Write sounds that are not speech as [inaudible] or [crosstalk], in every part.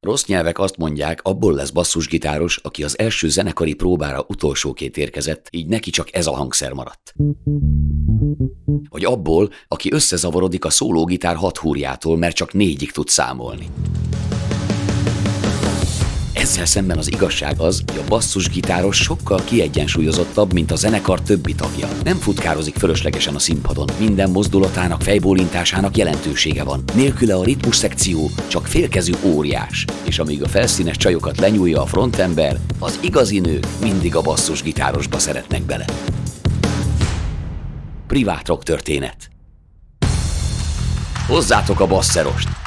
Rossz nyelvek azt mondják, abból lesz basszusgitáros, aki az első zenekari próbára utolsóként érkezett, így neki csak ez a hangszer maradt. Vagy abból, aki összezavarodik a szólógitár hat húrjától, mert csak négyig tud számolni. Ezzel szemben az igazság az, hogy a basszusgitáros sokkal kiegyensúlyozottabb, mint a zenekar többi tagja. Nem futkározik fölöslegesen a színpadon, minden mozdulatának, fejbólintásának jelentősége van. Nélküle a ritmus szekció csak félkezű óriás, és amíg a felszínes csajokat lenyúlja a frontember, az igazi nők mindig a basszusgitárosba szeretnek bele. Privát rock történet. Hozzátok a basszerost!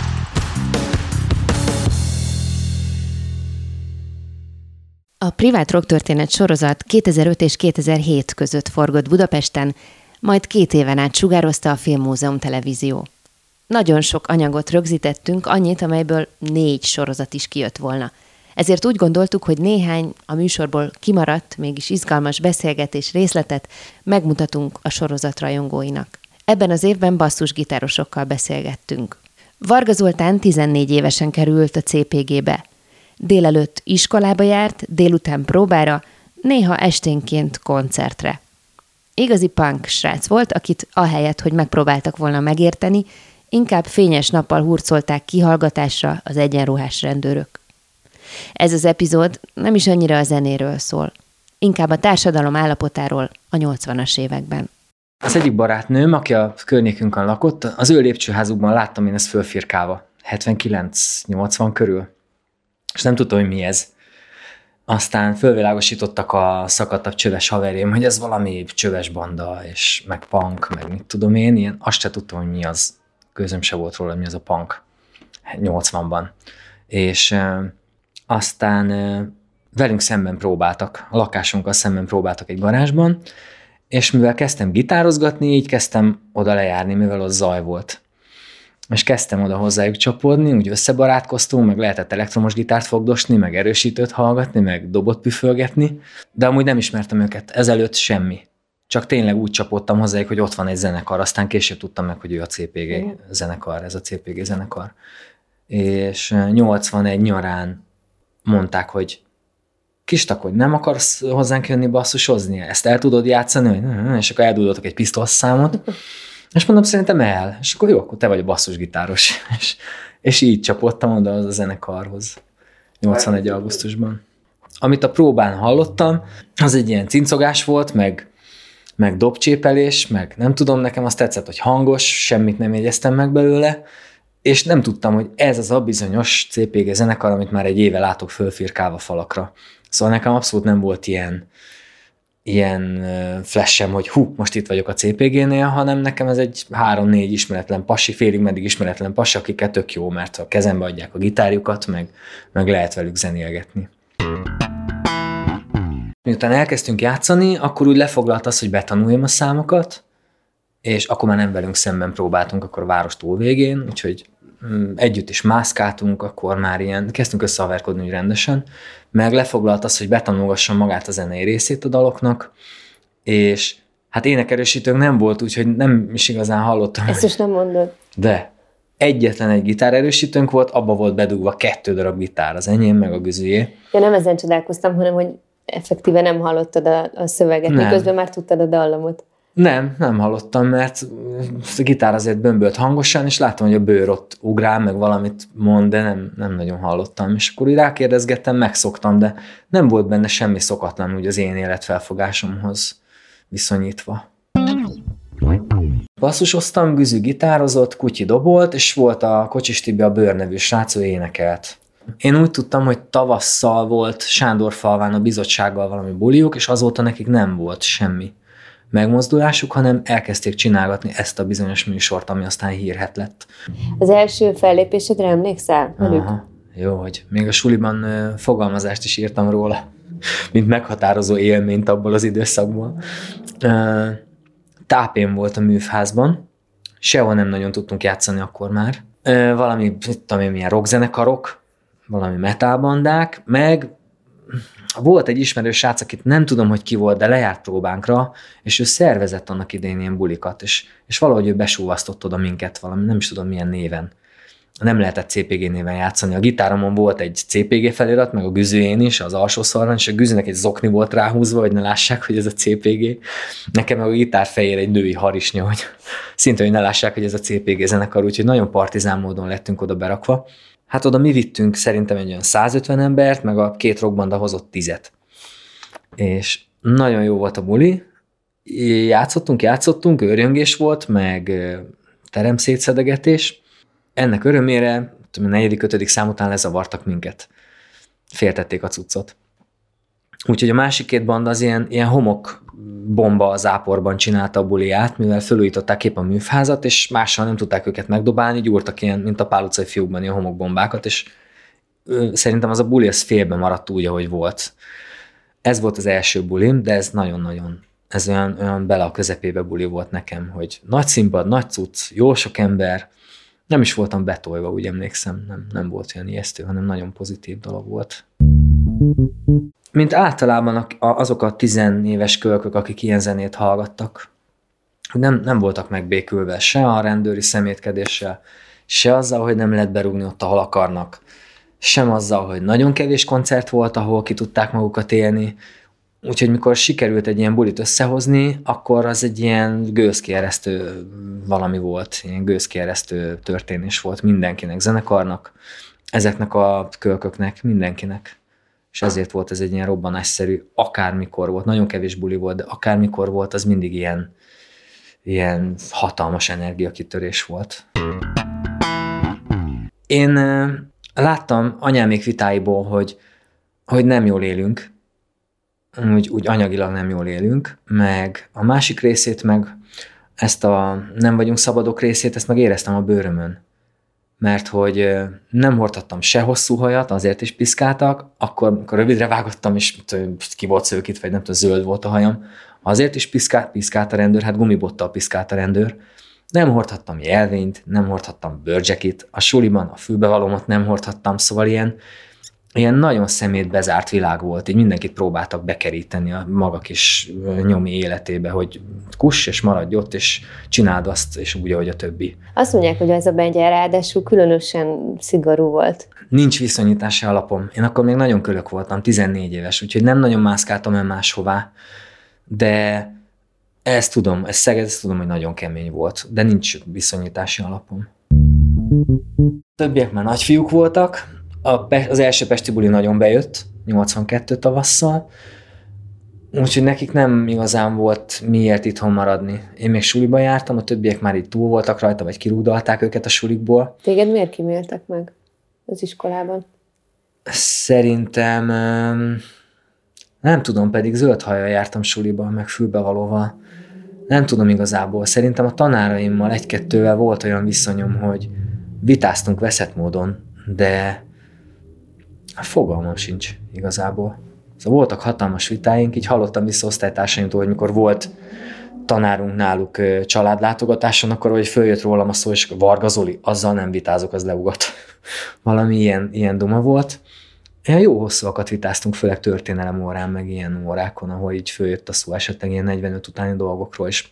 A privát rock történet sorozat 2005 és 2007 között forgott Budapesten, majd két éven át sugározta a Filmmúzeum Televízió. Nagyon sok anyagot rögzítettünk, annyit, amelyből négy sorozat is kijött volna. Ezért úgy gondoltuk, hogy néhány a műsorból kimaradt, mégis izgalmas beszélgetés részletet megmutatunk a sorozat rajongóinak. Ebben az évben basszusgitárosokkal beszélgettünk. Varga Zoltán 14 évesen került a CPG-be. Délelőtt iskolába járt, délután próbára, néha esténként koncertre. Igazi punk srác volt, akit ahelyett, hogy megpróbáltak volna megérteni, inkább fényes nappal hurcolták kihallgatásra az egyenruhás rendőrök. Ez az epizód nem is annyira a zenéről szól, inkább a társadalom állapotáról a 80-as években. Az egyik barátnőm, aki a környékünkön lakott, az ő lépcsőházukban láttam én ezt fölfirkálva, 79-80 körül és nem tudtam, hogy mi ez. Aztán fölvilágosítottak a szakadtabb csöves haverém, hogy ez valami csöves banda, és meg punk, meg mit tudom én, ilyen, azt se tudtam, hogy mi az. Közöm se volt róla, mi az a punk 80-ban. És e, aztán velünk szemben próbáltak, a lakásunkkal szemben próbáltak egy garázsban, és mivel kezdtem gitározgatni, így kezdtem oda lejárni, mivel ott zaj volt és kezdtem oda hozzájuk csapódni, úgy összebarátkoztunk, meg lehetett elektromos gitárt fogdosni, meg erősítőt hallgatni, meg dobot püfölgetni, de amúgy nem ismertem őket, ezelőtt semmi. Csak tényleg úgy csapódtam hozzájuk, hogy ott van egy zenekar, aztán később tudtam meg, hogy ő a CPG mm. zenekar, ez a CPG zenekar. És 81 nyarán mondták, hogy kistak, hogy nem akarsz hozzánk jönni basszusozni, ezt el tudod játszani, és akkor eldudoltak egy pisztolszámot, És mondom, szerintem el. És akkor jó, akkor te vagy a basszusgitáros. [laughs] És, és így csapottam oda az a zenekarhoz 81. augusztusban. Amit a próbán hallottam, az egy ilyen cincogás volt, meg, meg dobcsépelés, meg nem tudom, nekem azt tetszett, hogy hangos, semmit nem jegyeztem meg belőle, és nem tudtam, hogy ez az a bizonyos CPG zenekar, amit már egy éve látok fölfirkálva falakra. Szóval nekem abszolút nem volt ilyen, ilyen flashem, hogy hú, most itt vagyok a CPG-nél, hanem nekem ez egy három-négy ismeretlen pasi, félig meddig ismeretlen pasi, akiket tök jó, mert a kezembe adják a gitárjukat, meg, meg lehet velük zenélgetni. Miután elkezdtünk játszani, akkor úgy lefoglalt az, hogy betanuljam a számokat, és akkor már nem velünk szemben próbáltunk, akkor a város túl végén, úgyhogy együtt is mászkáltunk, akkor már ilyen, kezdtünk összehaverkodni úgy rendesen, meg lefoglalt az, hogy betanulgassam magát a zenei részét a daloknak, és hát énekerősítőnk nem volt, úgyhogy nem is igazán hallottam. Ezt is nem mondod. De egyetlen egy gitárerősítőnk volt, abba volt bedugva kettő darab gitár, az enyém meg a güzüjé. Ja, nem ezen csodálkoztam, hanem hogy effektíve nem hallottad a, a szöveget, nem. miközben már tudtad a dallamot. Nem, nem hallottam, mert a gitár azért bömbölt hangosan, és láttam, hogy a bőr ott ugrál, meg valamit mond, de nem, nem nagyon hallottam. És akkor úgy rákérdezgettem, megszoktam, de nem volt benne semmi szokatlan úgy az én életfelfogásomhoz viszonyítva. Basszusoztam, Güzü gitározott, Kutyi dobolt, és volt a Kocsis Tibi a Bőr srác, ő énekelt. Én úgy tudtam, hogy tavasszal volt Sándorfalván a bizottsággal valami buliuk, és azóta nekik nem volt semmi megmozdulásuk, hanem elkezdték csinálgatni ezt a bizonyos műsort, ami aztán hírhet lett. Az első fellépésedre emlékszel Aha, jó, hogy még a suliban fogalmazást is írtam róla, mint meghatározó élményt abból az időszakból. Tápén volt a műfházban, sehol nem nagyon tudtunk játszani akkor már. Valami, tudom én, milyen rockzenekarok, valami metalbandák, meg volt egy ismerős srác, akit nem tudom, hogy ki volt, de lejárt próbánkra, és ő szervezett annak idején ilyen bulikat, és, és valahogy ő besúvasztott oda minket valami, nem is tudom milyen néven. nem lehetett CPG néven játszani. A gitáromon volt egy CPG felirat, meg a güzőjén is, az alsó szarban, és a güzőnek egy zokni volt ráhúzva, hogy ne lássák, hogy ez a CPG. Nekem meg a gitár fejére egy női harisnya, hogy szinte, hogy ne lássák, hogy ez a CPG zenekar, úgyhogy nagyon partizán módon lettünk oda berakva. Hát oda mi vittünk szerintem egy olyan 150 embert, meg a két rockbanda hozott tizet. És nagyon jó volt a buli, játszottunk, játszottunk, őrjöngés volt, meg teremszétszedegetés. Ennek örömére, a negyedik, ötödik szám után lezavartak minket. Féltették a cuccot. Úgyhogy a másik két banda az ilyen, ilyen homok bomba az áporban csinálta a buliát, mivel fölújították épp a műfházat, és mással nem tudták őket megdobálni, gyúrtak ilyen, mint a pál fiúkban, ilyen homokbombákat, és szerintem az a buli az félbe maradt úgy, ahogy volt. Ez volt az első bulim, de ez nagyon-nagyon, ez olyan, olyan bele a közepébe buli volt nekem, hogy nagy színpad, nagy cucc, jó sok ember, nem is voltam betolva, úgy emlékszem, nem, nem volt olyan ijesztő, hanem nagyon pozitív dolog volt. Mint általában azok a tizenéves kölkök, akik ilyen zenét hallgattak, nem, nem voltak megbékülve se a rendőri szemétkedéssel, se azzal, hogy nem lehet berúgni ott, ahol akarnak, sem azzal, hogy nagyon kevés koncert volt, ahol ki tudták magukat élni, Úgyhogy mikor sikerült egy ilyen bulit összehozni, akkor az egy ilyen gőzkieresztő valami volt, ilyen gőzkieresztő történés volt mindenkinek, zenekarnak, ezeknek a kölköknek, mindenkinek. És ezért volt ez egy ilyen robbanásszerű, akármikor volt, nagyon kevés buli volt, de akármikor volt, az mindig ilyen, ilyen hatalmas energiakitörés volt. Én láttam anyámék vitáiból, hogy, hogy nem jól élünk, úgy, úgy anyagilag nem jól élünk, meg a másik részét meg ezt a nem vagyunk szabadok részét, ezt meg éreztem a bőrömön. Mert hogy nem hordhattam se hosszú hajat, azért is piszkáltak, akkor, amikor rövidre vágottam, és ki volt szőkít, vagy nem tudom, zöld volt a hajam, azért is piszkált, piszkált a rendőr, hát gumibottal piszkált a rendőr. Nem hordhattam jelvényt, nem hordhattam bőrcsekit, a suliban a fülbevalómat nem hordhattam, szóval ilyen, ilyen nagyon szemét bezárt világ volt, így mindenkit próbáltak bekeríteni a maga kis nyomi életébe, hogy kuss és maradj ott, és csináld azt, és úgy, ahogy a többi. Azt mondják, hogy ez a bengye ráadásul különösen szigorú volt. Nincs viszonyítási alapom. Én akkor még nagyon kölök voltam, 14 éves, úgyhogy nem nagyon mászkáltam el máshová, de ezt tudom, ez Szeged, ezt tudom, hogy nagyon kemény volt, de nincs viszonyítási alapom. Többiek már nagyfiúk voltak, a, az első Pesti buli nagyon bejött, 82 tavasszal, úgyhogy nekik nem igazán volt miért itthon maradni. Én még suliba jártam, a többiek már itt túl voltak rajta, vagy kirúgdalták őket a sulikból. Téged miért kiméltek meg az iskolában? Szerintem nem tudom, pedig zöld hajjal jártam suliba, meg fülbevalóval. Nem tudom igazából. Szerintem a tanáraimmal egy-kettővel volt olyan viszonyom, hogy vitáztunk veszett módon, de Hát fogalmam sincs igazából. Szóval voltak hatalmas vitáink, így hallottam vissza osztálytársaimtól, hogy mikor volt tanárunk náluk családlátogatáson, akkor hogy följött rólam a szó, és Varga Zoli, azzal nem vitázok, az leugat. [laughs] Valami ilyen, ilyen duma volt. Ilyen jó hosszúakat vitáztunk, főleg történelem órán, meg ilyen órákon, ahol így följött a szó esetleg ilyen 45 utáni dolgokról is.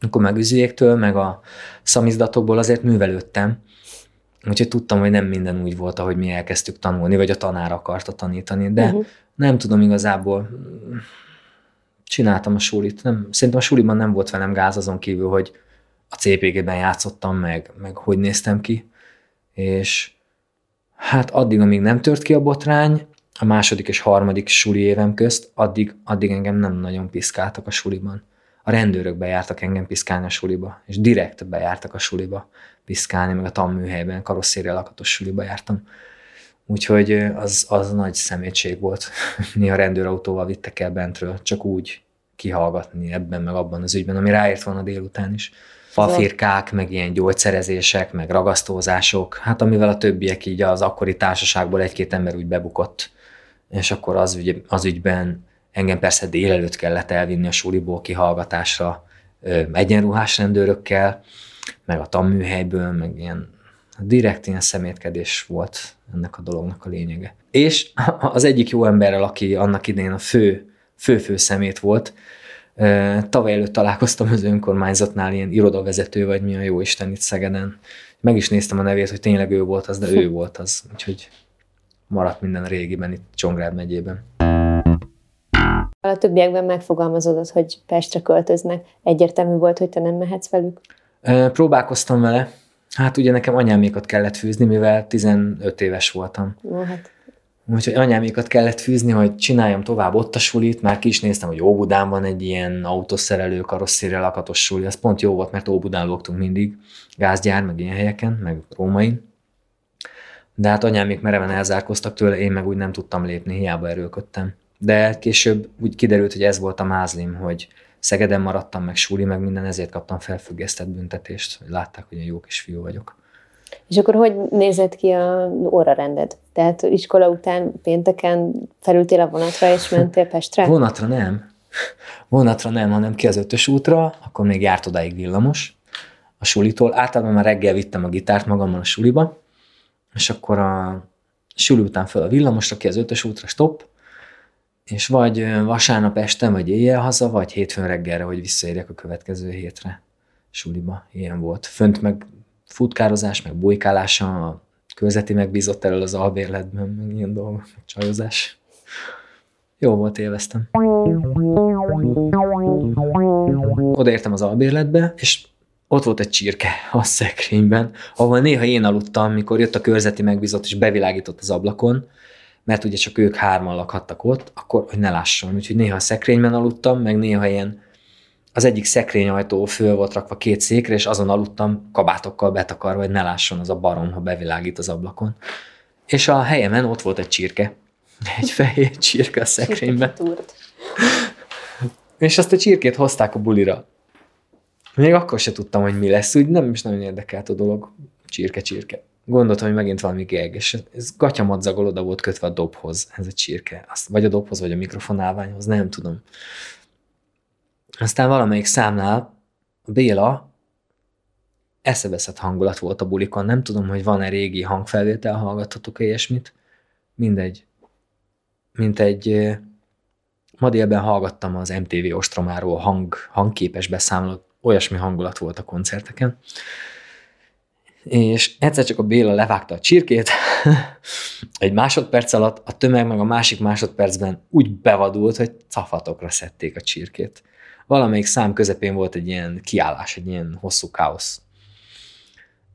Akkor meg üzőjéktől, meg a szamizdatokból azért művelődtem, Úgyhogy tudtam, hogy nem minden úgy volt, ahogy mi elkezdtük tanulni, vagy a tanár akarta tanítani, de uh-huh. nem tudom igazából, csináltam a sulit. Nem, szerintem a suliban nem volt velem gáz azon kívül, hogy a CPG-ben játszottam, meg, meg hogy néztem ki, és hát addig, amíg nem tört ki a botrány, a második és harmadik suli évem közt, addig, addig engem nem nagyon piszkáltak a suliban. A rendőrök bejártak engem piszkálni a suliba, és direkt bejártak a suliba piszkálni, meg a tanműhelyben karosszéria lakatos suliba jártam. Úgyhogy az, az nagy szemétség volt. [laughs] Néha rendőrautóval vittek el bentről, csak úgy kihallgatni ebben, meg abban az ügyben, ami ráért volna délután is. Fafirkák, meg ilyen gyógyszerezések, meg ragasztózások, hát amivel a többiek így az akkori társaságból egy-két ember úgy bebukott, és akkor az, ügy, az ügyben engem persze délelőtt kellett elvinni a suliból kihallgatásra egyenruhás rendőrökkel, meg a tanműhelyből, meg ilyen direkt ilyen szemétkedés volt ennek a dolognak a lényege. És [laughs] az egyik jó emberrel, aki annak idején a fő, fő-fő szemét volt, tavaly előtt találkoztam az önkormányzatnál ilyen irodavezető, vagy mi a jó Isten itt Szegeden, Meg is néztem a nevét, hogy tényleg ő volt az, de ő [laughs] volt az. Úgyhogy maradt minden a régiben itt Csongrád megyében. A többiekben megfogalmazódott, hogy Pestre költöznek. Egyértelmű volt, hogy te nem mehetsz velük? Próbálkoztam vele. Hát ugye nekem anyámékat kellett fűzni, mivel 15 éves voltam. No, hát. Úgyhogy anyámékat kellett fűzni, hogy csináljam tovább ott a sulit, már ki is néztem, hogy Óbudán van egy ilyen autószerelő, karosszéria lakatos suli, ez pont jó volt, mert Óbudán lógtunk mindig, gázgyár, meg ilyen helyeken, meg rómain. De hát anyámék mereven elzárkoztak tőle, én meg úgy nem tudtam lépni, hiába erőlködtem. De később úgy kiderült, hogy ez volt a mázlim, hogy Szegeden maradtam, meg súli, meg minden, ezért kaptam felfüggesztett büntetést, hogy látták, hogy én jó kis fiú vagyok. És akkor hogy nézett ki a órarended? Tehát iskola után pénteken felültél a vonatra, és mentél Pestre? [laughs] Vonatra nem. Vonatra nem, hanem ki az ötös útra, akkor még járt odáig villamos a sulitól. Általában már reggel vittem a gitárt magammal a suliba, és akkor a suli után föl a villamosra, ki az ötös útra, stop, és vagy vasárnap este, vagy éjjel haza, vagy hétfőn reggelre, hogy visszaérjek a következő hétre suliba. Ilyen volt. Fönt meg futkározás, meg bujkálása, a közeti megbízott elől az albérletben, meg ilyen dolgok, csajozás. Jó volt, élveztem. Odaértem az albérletbe, és ott volt egy csirke a szekrényben, ahol néha én aludtam, mikor jött a körzeti megbízott, és bevilágított az ablakon, mert ugye csak ők hárman lakhattak ott, akkor hogy ne lásson. Úgyhogy néha a szekrényben aludtam, meg néha ilyen az egyik szekrényajtó föl volt rakva két székre, és azon aludtam kabátokkal betakarva, hogy ne lásson az a barom, ha bevilágít az ablakon. És a helyemen ott volt egy csirke. [laughs] Egy fehér csirke a szekrényben. [laughs] és azt a csirkét hozták a bulira. Még akkor se tudtam, hogy mi lesz, úgy nem is nagyon érdekelt a dolog. Csirke, csirke. Gondoltam, hogy megint valami geg, és ez gatyamadzagol oda volt kötve a dobhoz, ez a csirke. Azt, vagy a dobhoz, vagy a mikrofonálványhoz, nem tudom. Aztán valamelyik számnál a Béla eszeveszett hangulat volt a bulikon. Nem tudom, hogy van-e régi hangfelvétel, hallgathatok-e ilyesmit. Mindegy. Mint egy ma délben hallgattam az MTV Ostromáról hang, hangképes beszámolót, olyasmi hangulat volt a koncerteken és egyszer csak a Béla levágta a csirkét, [laughs] egy másodperc alatt a tömeg meg a másik másodpercben úgy bevadult, hogy cafatokra szedték a csirkét. Valamelyik szám közepén volt egy ilyen kiállás, egy ilyen hosszú káosz.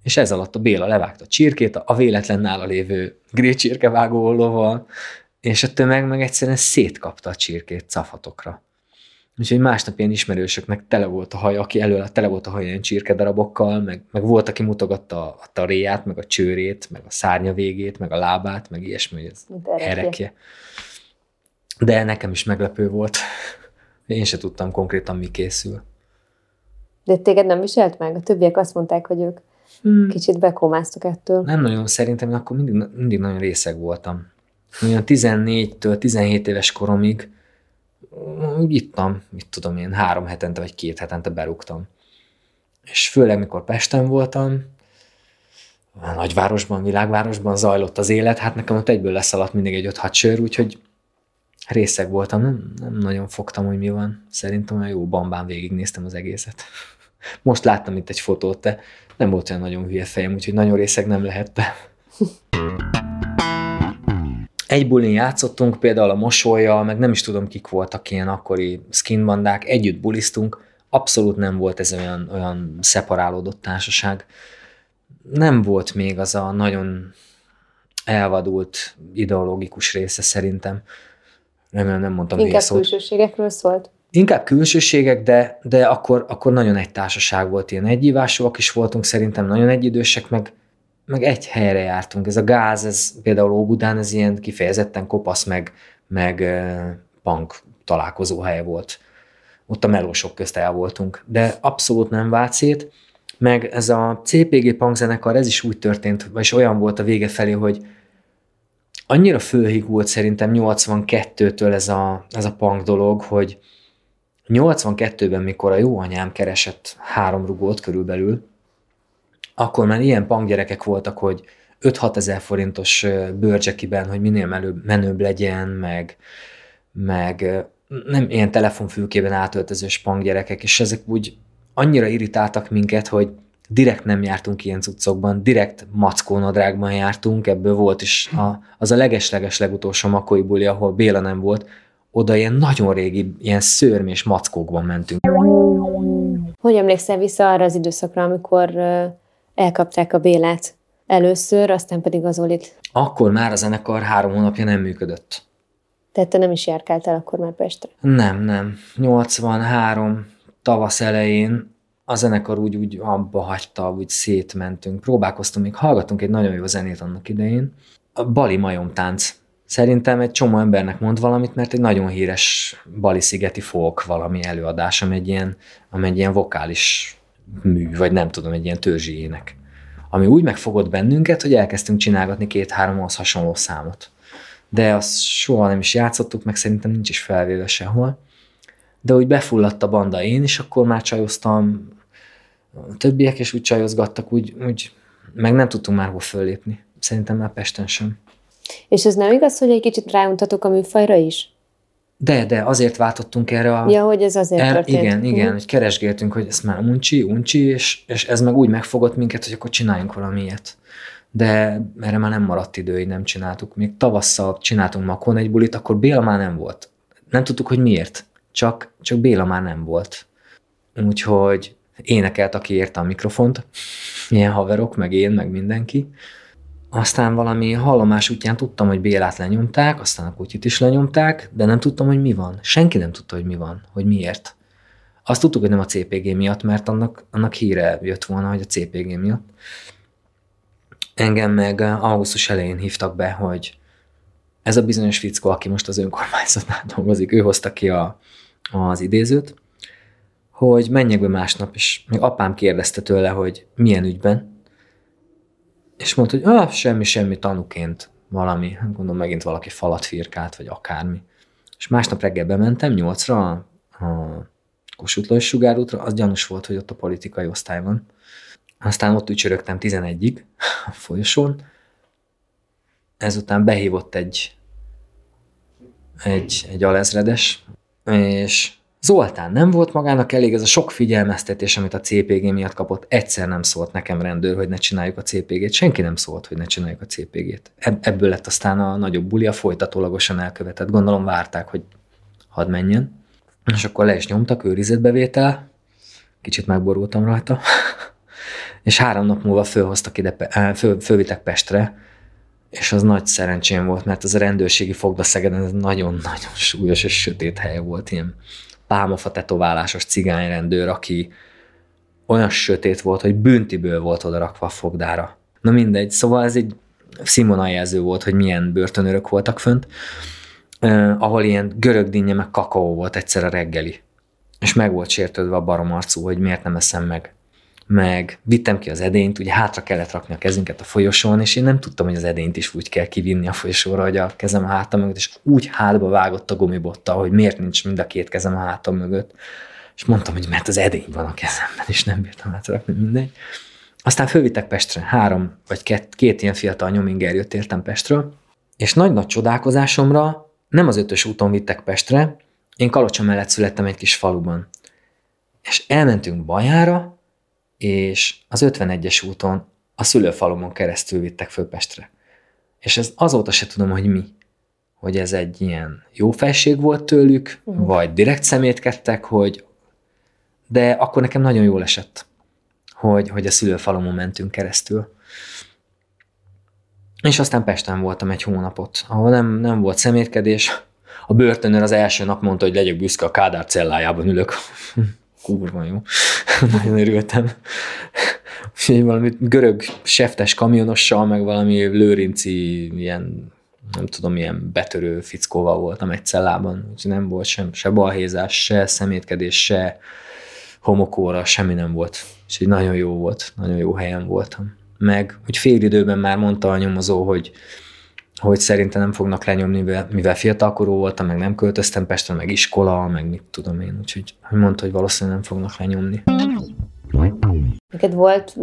És ez alatt a Béla levágta a csirkét, a véletlen nála lévő grécsirkevágó ollóval, és a tömeg meg egyszerűen szétkapta a csirkét cafatokra. Úgyhogy másnap ilyen ismerősöknek tele volt a haja, aki előle tele volt a haja ilyen csirkedarabokkal, meg, meg volt, aki mutogatta a taréját, meg a csőrét, meg a szárnya végét, meg a lábát, meg ilyesmi, hogy ez erekje. De nekem is meglepő volt. [laughs] Én se tudtam konkrétan, mi készül. De téged nem viselt meg? A többiek azt mondták, hogy ők hmm. kicsit bekomáztak ettől. Nem nagyon, szerintem én akkor mindig, mindig nagyon részeg voltam. Olyan 14-től 17 éves koromig úgy ittam, mit tudom én, három hetente vagy két hetente berúgtam. És főleg, mikor Pesten voltam, a nagyvárosban, világvárosban zajlott az élet, hát nekem ott egyből leszaladt mindig egy 5-6 sör, úgyhogy részeg voltam, nem, nem nagyon fogtam, hogy mi van. Szerintem olyan jó bambán végignéztem az egészet. [laughs] Most láttam itt egy fotót, de nem volt olyan nagyon hülye fejem, úgyhogy nagyon részeg nem lehette. [laughs] egy bulin játszottunk, például a mosolya, meg nem is tudom, kik voltak ilyen akkori skinbandák, együtt bulisztunk, abszolút nem volt ez olyan, olyan szeparálódott társaság. Nem volt még az a nagyon elvadult ideológikus része szerintem. Remélem nem mondtam Inkább részót. külsőségekről szólt? Inkább külsőségek, de, de akkor, akkor nagyon egy társaság volt, ilyen egyívásúak is voltunk, szerintem nagyon egyidősek, meg, meg egy helyre jártunk. Ez a gáz, ez például Óbudán, ez ilyen kifejezetten kopasz, meg, meg punk találkozó helye volt. Ott a melósok közt el voltunk. De abszolút nem vált meg ez a CPG punk zenekar, ez is úgy történt, vagyis olyan volt a vége felé, hogy annyira fölhigult szerintem 82-től ez a, ez a punk dolog, hogy 82-ben, mikor a jó anyám keresett három rugót körülbelül, akkor már ilyen punk gyerekek voltak, hogy 5-6 ezer forintos bőrcsekiben, hogy minél menőbb, menőbb legyen, meg, meg nem ilyen telefonfülkében átöltözős punk gyerekek, és ezek úgy annyira irritáltak minket, hogy direkt nem jártunk ilyen cuccokban, direkt mackónadrágban jártunk, ebből volt is a, az a legesleges legutolsó makói buli, ahol Béla nem volt, oda ilyen nagyon régi, ilyen szörmés mackókban mentünk. Hogy emlékszel vissza arra az időszakra, amikor elkapták a Bélát először, aztán pedig az Olit? Akkor már a zenekar három hónapja nem működött. Tehát te nem is járkáltál akkor már Pestre? Nem, nem. 83 tavasz elején a zenekar úgy, úgy abba hagyta, úgy szétmentünk. Próbálkoztunk, még hallgattunk egy nagyon jó zenét annak idején. A Bali majomtánc. Szerintem egy csomó embernek mond valamit, mert egy nagyon híres Bali-szigeti folk valami előadás, ami egy ilyen, ami egy ilyen vokális mű, vagy nem tudom, egy ilyen törzsi ének. Ami úgy megfogott bennünket, hogy elkezdtünk csinálgatni két-háromhoz hasonló számot. De azt soha nem is játszottuk, meg szerintem nincs is felvéve sehol de úgy befulladt a banda én is, akkor már csajoztam, a többiek is úgy csajozgattak, úgy, úgy meg nem tudtunk már hol föllépni. Szerintem már Pesten sem. És ez nem igaz, hogy egy kicsit ráuntatok a műfajra is? De, de azért váltottunk erre a... Ja, hogy ez azért er, történt. Igen, igen, Hm. hogy keresgéltünk, hogy ez már uncsi, uncsi, és, és ez meg úgy megfogott minket, hogy akkor csináljunk valamilyet. De erre már nem maradt idő, így nem csináltuk. Még tavasszal csináltunk Makon egy bulit, akkor Béla már nem volt. Nem tudtuk, hogy miért. Csak, csak Béla már nem volt. Úgyhogy énekelt, aki érte a mikrofont, ilyen haverok, meg én, meg mindenki. Aztán valami hallomás útján tudtam, hogy Bélát lenyomták, aztán a kutyit is lenyomták, de nem tudtam, hogy mi van. Senki nem tudta, hogy mi van, hogy miért. Azt tudtuk, hogy nem a CPG miatt, mert annak, annak híre jött volna, hogy a CPG miatt. Engem meg augusztus elején hívtak be, hogy ez a bizonyos fickó, aki most az önkormányzatnál dolgozik, ő hozta ki a, az idézőt, hogy menjek be másnap, és még apám kérdezte tőle, hogy milyen ügyben, és mondta, hogy ah, semmi, semmi, tanuként valami, gondolom megint valaki falat firkált, vagy akármi. És másnap reggel bementem, nyolcra a, Kossuth sugárútra, az gyanús volt, hogy ott a politikai osztály van. Aztán ott ücsörögtem 11-ig a folyosón, ezután behívott egy, egy, egy alezredes, és Zoltán nem volt magának elég, ez a sok figyelmeztetés, amit a CPG miatt kapott, egyszer nem szólt nekem rendőr, hogy ne csináljuk a CPG-t, senki nem szólt, hogy ne csináljuk a CPG-t. Ebből lett aztán a nagyobb bulia folytatólagosan elkövetett. Gondolom várták, hogy hadd menjen. És akkor le is nyomtak, őrizetbevétel, kicsit megborultam rajta, [laughs] és három nap múlva fölhoztak ide, föl, fölvittek Pestre, és az nagy szerencsém volt, mert az a rendőrségi fogda Szegeden nagyon-nagyon súlyos és sötét hely volt, ilyen pálmafa tetoválásos cigányrendőr, aki olyan sötét volt, hogy büntiből volt oda a fogdára. Na mindegy, szóval ez egy színvonaljelző volt, hogy milyen börtönörök voltak fönt, eh, ahol ilyen görög dinnye meg kakaó volt egyszer a reggeli. És meg volt sértődve a baromarcú, hogy miért nem eszem meg meg vittem ki az edényt, ugye hátra kellett rakni a kezünket a folyosón, és én nem tudtam, hogy az edényt is úgy kell kivinni a folyosóra, hogy a kezem a hátam mögött, és úgy hátba vágott a gumibotta, hogy miért nincs mind a két kezem a hátam mögött. És mondtam, hogy mert az edény van a kezemben, és nem bírtam hátrakni mindegy. Aztán fölvittek Pestre, három vagy két, két ilyen fiatal nyominger jött értem Pestről, és nagy-nagy csodálkozásomra nem az ötös úton vittek Pestre, én Kalocsa mellett születtem egy kis faluban. És elmentünk Bajára, és az 51-es úton a szülőfalumon keresztül vittek föl Pestre. És ez azóta se tudom, hogy mi. Hogy ez egy ilyen jó felség volt tőlük, uh-huh. vagy direkt szemétkedtek, hogy de akkor nekem nagyon jól esett, hogy, hogy a szülőfalumon mentünk keresztül. És aztán Pesten voltam egy hónapot, ahol nem, nem volt szemétkedés. A börtönőr az első nap mondta, hogy legyek büszke, a Kádár cellájában ülök [laughs] kurva jó. [laughs] Nagyon örültem. Úgyhogy valami görög seftes kamionossal, meg valami lőrinci ilyen, nem tudom, milyen betörő fickóval voltam egy cellában. Úgyhogy nem volt sem, se balhézás, se szemétkedés, se homokóra, semmi nem volt. Úgyhogy nagyon jó volt, nagyon jó helyen voltam. Meg úgy fél időben már mondta a nyomozó, hogy hogy szerintem nem fognak lenyomni, mivel, mivel fiatalkorú voltam, meg nem költöztem Pestre, meg iskola, meg mit tudom én, úgyhogy hogy mondta, hogy valószínűleg nem fognak lenyomni. Neked volt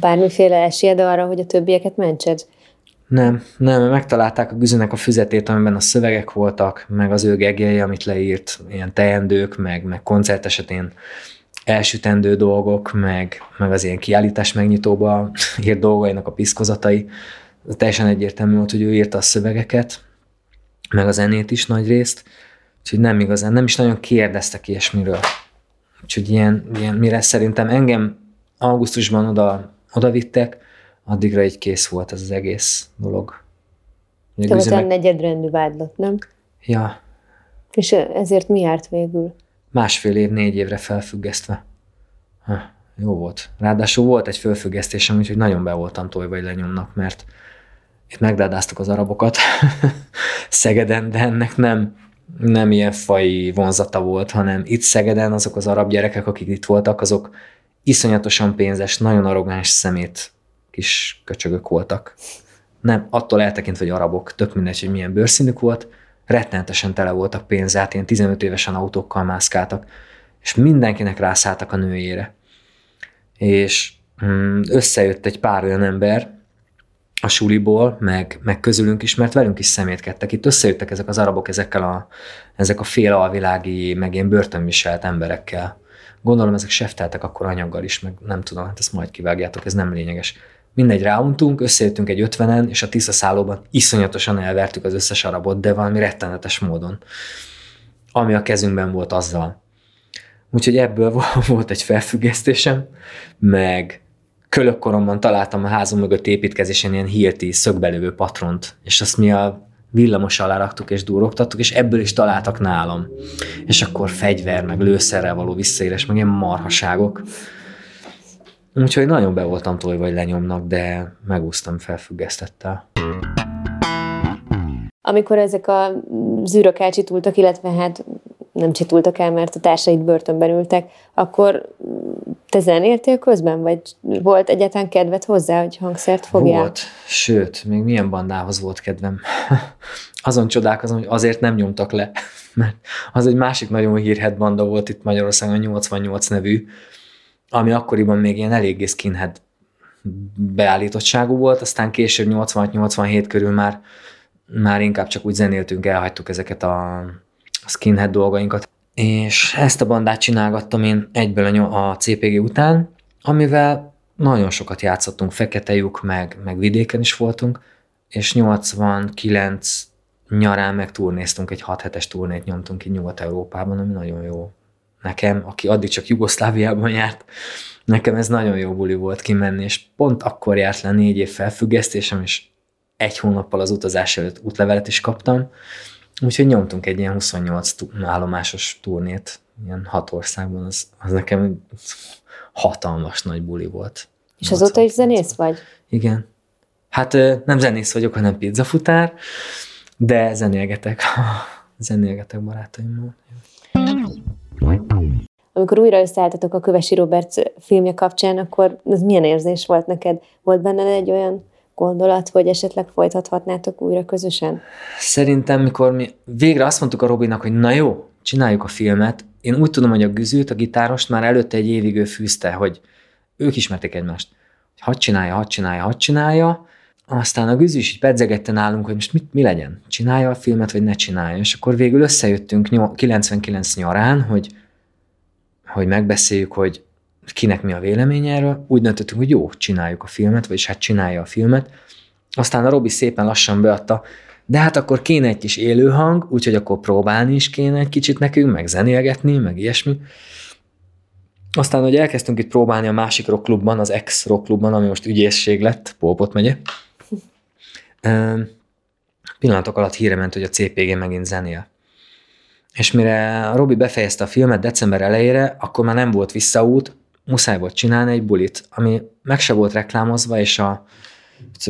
bármiféle esélyed arra, hogy a többieket mentsed? Nem, nem, megtalálták a güzönek a füzetét, amiben a szövegek voltak, meg az ő gegjei, amit leírt, ilyen teendők, meg, meg koncert esetén elsütendő dolgok, meg, meg az ilyen kiállítás megnyitóba [laughs] írt dolgainak a piszkozatai. Teljesen egyértelmű volt, hogy ő írta a szövegeket, meg a zenét is nagy részt, úgyhogy nem igazán, nem is nagyon kérdeztek ilyesmiről. Úgyhogy ilyen, ilyen mire szerintem engem augusztusban oda, oda vittek, addigra egy kész volt ez az egész dolog. Te volt meg... negyedrendű vádlat, nem? Ja. És ezért mi járt végül? Másfél év, négy évre felfüggesztve. Ha, jó volt. Ráadásul volt egy felfüggesztésem, úgyhogy nagyon be voltam tojva, hogy lenyomnak, mert itt megdádáztuk az arabokat [laughs] Szegeden, de ennek nem, nem ilyen fai vonzata volt, hanem itt Szegeden azok az arab gyerekek, akik itt voltak, azok iszonyatosan pénzes, nagyon arrogáns szemét kis köcsögök voltak. Nem, attól eltekintve, hogy arabok, tök mindegy, hogy milyen bőrszínük volt, rettenetesen tele voltak pénzzel, ilyen 15 évesen autókkal mászkáltak, és mindenkinek rászálltak a nőjére. És mm, összejött egy pár olyan ember a suliból, meg, meg közülünk is, mert velünk is szemétkedtek. Itt összejöttek ezek az arabok ezekkel a, ezek a fél alvilági, meg ilyen börtönviselt emberekkel. Gondolom ezek sefteltek akkor anyaggal is, meg nem tudom, hát ezt majd kivágjátok, ez nem lényeges. Mindegy, ráuntunk, összejöttünk egy ötvenen, és a Tisza szállóban iszonyatosan elvertük az összes arabot, de valami rettenetes módon, ami a kezünkben volt azzal. Úgyhogy ebből [laughs] volt egy felfüggesztésem, meg kölökkoromban találtam a házom mögött építkezésen ilyen hilti, szögbelövő patront, és azt mi a villamos alá raktuk és durogtattuk, és ebből is találtak nálam. És akkor fegyver, meg lőszerrel való visszaélés, meg ilyen marhaságok. Úgyhogy nagyon be voltam tojva, hogy lenyomnak, de megúsztam felfüggesztettel. Amikor ezek a zűrök elcsitultak, illetve hát nem csitultak el, mert a társaid börtönben ültek, akkor te zenéltél közben, vagy volt egyáltalán kedved hozzá, hogy hangszert fogjál? Volt, sőt, még milyen bandához volt kedvem. [laughs] Azon csodálkozom, hogy azért nem nyomtak le, [laughs] mert az egy másik nagyon hírhet banda volt itt Magyarországon, 88 nevű, ami akkoriban még ilyen eléggé skinhead beállítottságú volt, aztán később 86-87 körül már, már inkább csak úgy zenéltünk, elhagytuk ezeket a skinhead dolgainkat. És ezt a bandát csinálgattam én egyből a, a CPG után, amivel nagyon sokat játszottunk, fekete lyuk, meg, meg vidéken is voltunk, és 89 nyarán meg turnéztunk, egy 6 hetes turnét nyomtunk ki Nyugat-Európában, ami nagyon jó nekem, aki addig csak Jugoszláviában járt, nekem ez nagyon jó buli volt kimenni, és pont akkor járt le négy év felfüggesztésem, és egy hónappal az utazás előtt útlevelet is kaptam, úgyhogy nyomtunk egy ilyen 28 állomásos turnét, ilyen hat országban, az, az nekem hatalmas nagy buli volt. És azóta is zenész vagy? Igen. Hát nem zenész vagyok, hanem pizzafutár, de zenélgetek. zenélgetek barátaimmal. Amikor újra összeálltatok a Kövesi Robert filmje kapcsán, akkor ez milyen érzés volt neked? Volt benned egy olyan gondolat, hogy esetleg folytathatnátok újra közösen? Szerintem, mikor mi végre azt mondtuk a Robinak, hogy na jó, csináljuk a filmet, én úgy tudom, hogy a Güzült, a gitárost már előtte egy évig ő fűzte, hogy ők ismerték egymást. Hogy hadd csinálja, hadd csinálja, hadd csinálja, aztán a Güzű is így pedzegette nálunk, hogy most mit, mi legyen, csinálja a filmet, vagy ne csinálja. És akkor végül összejöttünk 99 nyarán, hogy hogy megbeszéljük, hogy kinek mi a véleménye erről, úgy döntöttünk, hogy jó, csináljuk a filmet, vagyis hát csinálja a filmet. Aztán a Robi szépen lassan beadta, de hát akkor kéne egy kis élőhang, úgyhogy akkor próbálni is kéne egy kicsit nekünk, meg zenélgetni, meg ilyesmi. Aztán, hogy elkezdtünk itt próbálni a másik rockklubban, az ex rockklubban, ami most ügyészség lett, Polpot megye. Pillanatok alatt híre ment, hogy a CPG megint zenél. És mire Robi befejezte a filmet december elejére, akkor már nem volt visszaút, muszáj volt csinálni egy bulit, ami meg se volt reklámozva, és a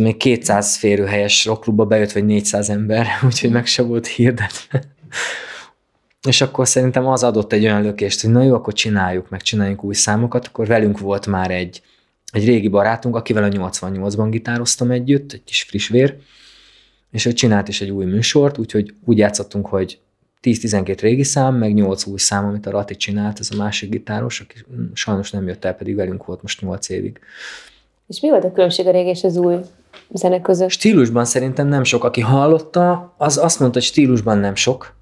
még 200 férőhelyes rockklubba bejött, vagy 400 ember, [laughs] úgyhogy meg se volt hirdetve. és akkor szerintem az adott egy olyan lökést, hogy na jó, akkor csináljuk, meg csináljunk új számokat, akkor velünk volt már egy, egy régi barátunk, akivel a 88-ban gitároztam együtt, egy kis friss vér, és ő csinált is egy új műsort, úgyhogy úgy játszottunk, hogy 10-12 régi szám, meg 8 új szám, amit a Rati csinált, ez a másik gitáros, aki sajnos nem jött el, pedig velünk volt most 8 évig. És mi volt a különbség a régi és az új zene között? Stílusban szerintem nem sok. Aki hallotta, az azt mondta, hogy stílusban nem sok.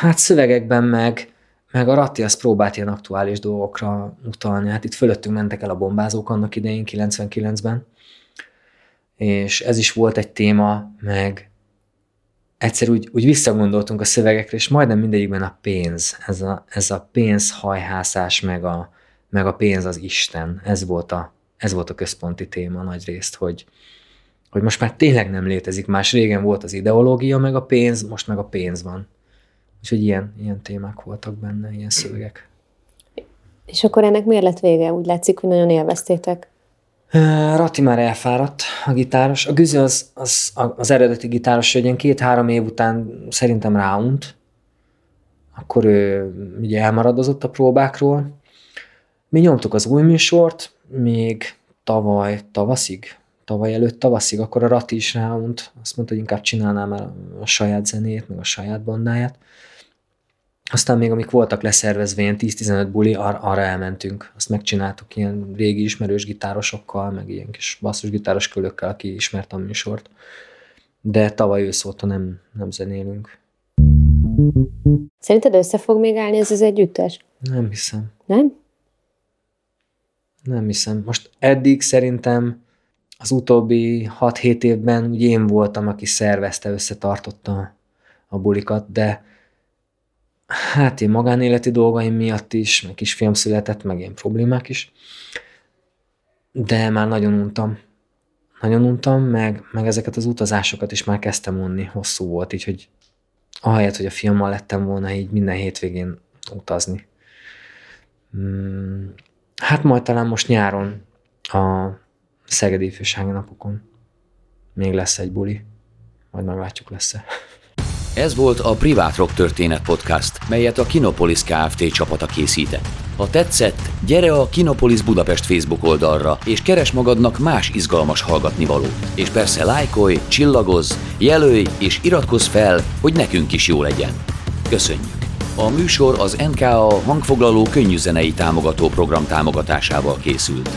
Hát szövegekben meg, meg a Ratti azt próbált ilyen aktuális dolgokra utalni. Hát itt fölöttünk mentek el a bombázók annak idején, 99-ben, és ez is volt egy téma, meg egyszer úgy, úgy visszagondoltunk a szövegekre, és majdnem mindegyikben a pénz, ez a, ez a pénzhajhászás, meg a, meg a pénz az Isten, ez volt a, ez volt a központi téma nagy részt, hogy, hogy most már tényleg nem létezik más. Régen volt az ideológia, meg a pénz, most meg a pénz van. Úgyhogy ilyen, ilyen témák voltak benne, ilyen szövegek. És akkor ennek miért lett vége? Úgy látszik, hogy nagyon élveztétek. Rati már elfáradt, a gitáros. A Güzi az, az, az eredeti gitáros, hogy ilyen két-három év után szerintem ráunt. Akkor ő ugye elmaradozott a próbákról. Mi nyomtuk az új műsort, még tavaly tavaszig, tavaly előtt tavaszig, akkor a Rati is ráunt. Azt mondta, hogy inkább csinálná már a saját zenét, meg a saját bandáját. Aztán még amik voltak leszervezve, ilyen 10-15 buli, ar- arra elmentünk. Azt megcsináltuk ilyen régi ismerős gitárosokkal, meg ilyen kis basszusgitáros kölökkel, aki ismert a műsort. De tavaly ősz óta nem, nem zenélünk. Szerinted össze fog még állni ez az együttes? Nem hiszem. Nem? Nem hiszem. Most eddig szerintem az utóbbi 6-7 évben úgy én voltam, aki szervezte, összetartotta a bulikat, de hát én magánéleti dolgaim miatt is, meg kisfiam született, meg ilyen problémák is, de már nagyon untam. Nagyon untam, meg, meg ezeket az utazásokat is már kezdtem unni, hosszú volt, így hogy ahelyett, hogy a fiammal lettem volna így minden hétvégén utazni. Hmm, hát majd talán most nyáron a Szegedi Ifjúsági Napokon még lesz egy buli, majd meglátjuk lesz-e. Ez volt a Privát Rock Történet Podcast, melyet a Kinopolis Kft. csapata készített. Ha tetszett, gyere a Kinopolis Budapest Facebook oldalra, és keres magadnak más izgalmas hallgatnivalót. És persze lájkolj, csillagozz, jelölj és iratkozz fel, hogy nekünk is jó legyen. Köszönjük! A műsor az NKA hangfoglaló könnyűzenei támogató program támogatásával készült.